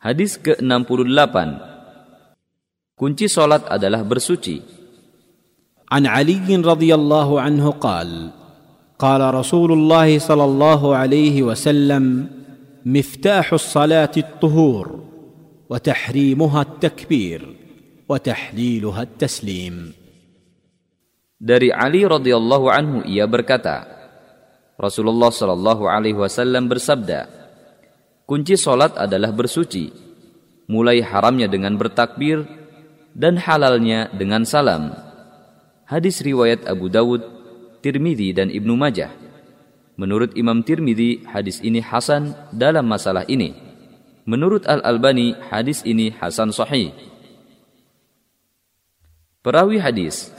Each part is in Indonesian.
Hadis ke-68 Kunci solat adalah bersuci. عن علي رضي الله عنه قال قال رسول الله صلى الله عليه وسلم مفتاح الصلاه الطهور وتحريمها التكبير وتحليلها التسليم Dari Ali radhiyallahu anhu ia berkata, Rasulullah shallallahu alaihi wasallam bersabda, kunci solat adalah bersuci, mulai haramnya dengan bertakbir dan halalnya dengan salam. Hadis riwayat Abu Dawud, Tirmidzi dan Ibnu Majah. Menurut Imam Tirmidzi, hadis ini hasan dalam masalah ini. Menurut Al-Albani, hadis ini hasan sahih. Perawi hadis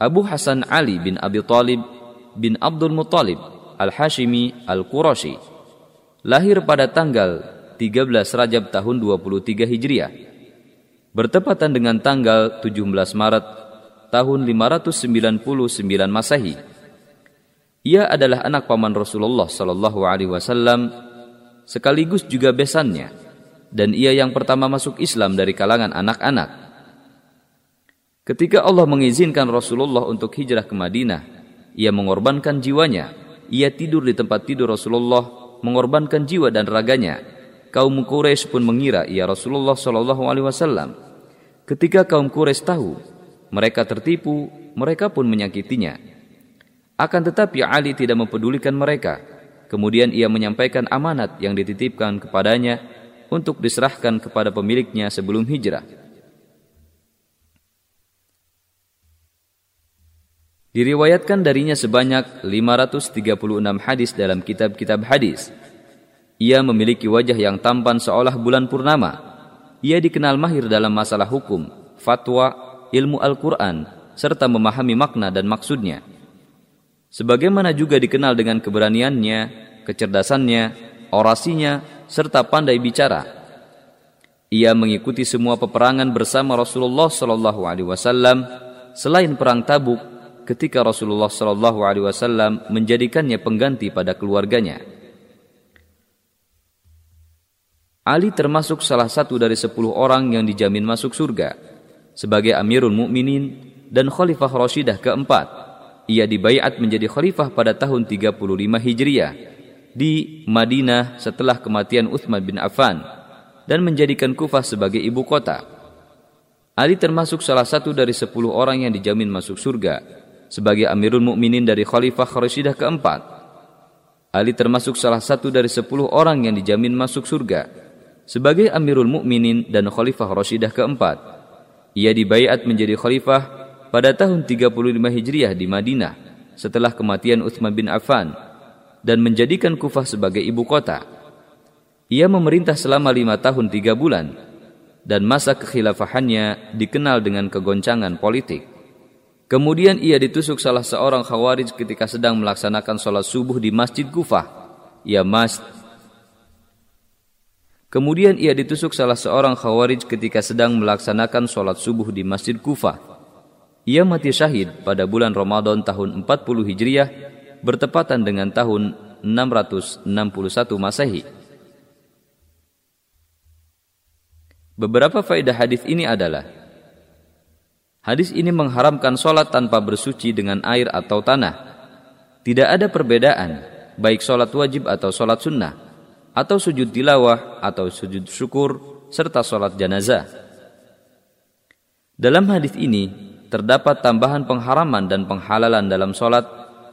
Abu Hasan Ali bin Abi Talib bin Abdul Muttalib Al-Hashimi Al-Qurashi lahir pada tanggal 13 Rajab tahun 23 Hijriah bertepatan dengan tanggal 17 Maret tahun 599 Masehi. Ia adalah anak paman Rasulullah Shallallahu alaihi wasallam sekaligus juga besannya dan ia yang pertama masuk Islam dari kalangan anak-anak. Ketika Allah mengizinkan Rasulullah untuk hijrah ke Madinah, ia mengorbankan jiwanya. Ia tidur di tempat tidur Rasulullah, mengorbankan jiwa dan raganya. Kaum Quraisy pun mengira ia Rasulullah Shallallahu Alaihi Wasallam. Ketika kaum Quraisy tahu, mereka tertipu, mereka pun menyakitinya. Akan tetapi Ali tidak mempedulikan mereka. Kemudian ia menyampaikan amanat yang dititipkan kepadanya untuk diserahkan kepada pemiliknya sebelum hijrah. Diriwayatkan darinya sebanyak 536 hadis dalam kitab-kitab hadis. Ia memiliki wajah yang tampan seolah bulan purnama. Ia dikenal mahir dalam masalah hukum, fatwa, ilmu Al-Quran, serta memahami makna dan maksudnya. Sebagaimana juga dikenal dengan keberaniannya, kecerdasannya, orasinya, serta pandai bicara. Ia mengikuti semua peperangan bersama Rasulullah Shallallahu Alaihi Wasallam selain perang Tabuk ketika Rasulullah Shallallahu Alaihi Wasallam menjadikannya pengganti pada keluarganya. Ali termasuk salah satu dari sepuluh orang yang dijamin masuk surga sebagai Amirul Mukminin dan Khalifah Rashidah keempat. Ia dibaiat menjadi khalifah pada tahun 35 Hijriah di Madinah setelah kematian Uthman bin Affan dan menjadikan Kufah sebagai ibu kota. Ali termasuk salah satu dari sepuluh orang yang dijamin masuk surga sebagai Amirul Mukminin dari Khalifah Kharisydah keempat. Ali termasuk salah satu dari sepuluh orang yang dijamin masuk surga sebagai Amirul Mukminin dan Khalifah Rashidah keempat. Ia dibaiat menjadi khalifah pada tahun 35 Hijriah di Madinah setelah kematian Uthman bin Affan dan menjadikan Kufah sebagai ibu kota. Ia memerintah selama lima tahun tiga bulan dan masa kekhilafahannya dikenal dengan kegoncangan politik. Kemudian ia ditusuk salah seorang khawarij ketika sedang melaksanakan sholat subuh di Masjid Kufah. Ia mas Kemudian ia ditusuk salah seorang khawarij ketika sedang melaksanakan sholat subuh di Masjid Kufah. Ia mati syahid pada bulan Ramadan tahun 40 Hijriah bertepatan dengan tahun 661 Masehi. Beberapa faedah hadis ini adalah Hadis ini mengharamkan sholat tanpa bersuci dengan air atau tanah. Tidak ada perbedaan, baik sholat wajib atau sholat sunnah, atau sujud tilawah atau sujud syukur, serta sholat janazah. Dalam hadis ini, terdapat tambahan pengharaman dan penghalalan dalam sholat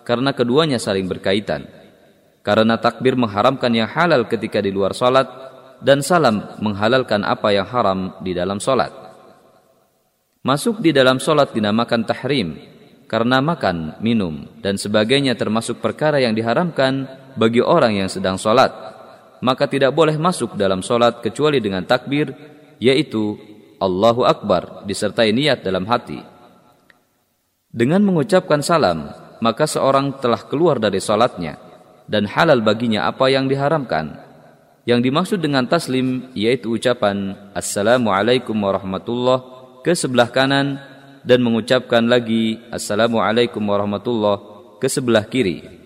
karena keduanya saling berkaitan. Karena takbir mengharamkan yang halal ketika di luar sholat, dan salam menghalalkan apa yang haram di dalam sholat. Masuk di dalam solat dinamakan tahrim karena makan, minum, dan sebagainya termasuk perkara yang diharamkan bagi orang yang sedang solat. Maka tidak boleh masuk dalam solat kecuali dengan takbir, yaitu Allahu Akbar disertai niat dalam hati. Dengan mengucapkan salam, maka seorang telah keluar dari solatnya dan halal baginya apa yang diharamkan. Yang dimaksud dengan taslim yaitu ucapan Assalamualaikum warahmatullahi ke sebelah kanan dan mengucapkan lagi Assalamualaikum warahmatullahi ke sebelah kiri.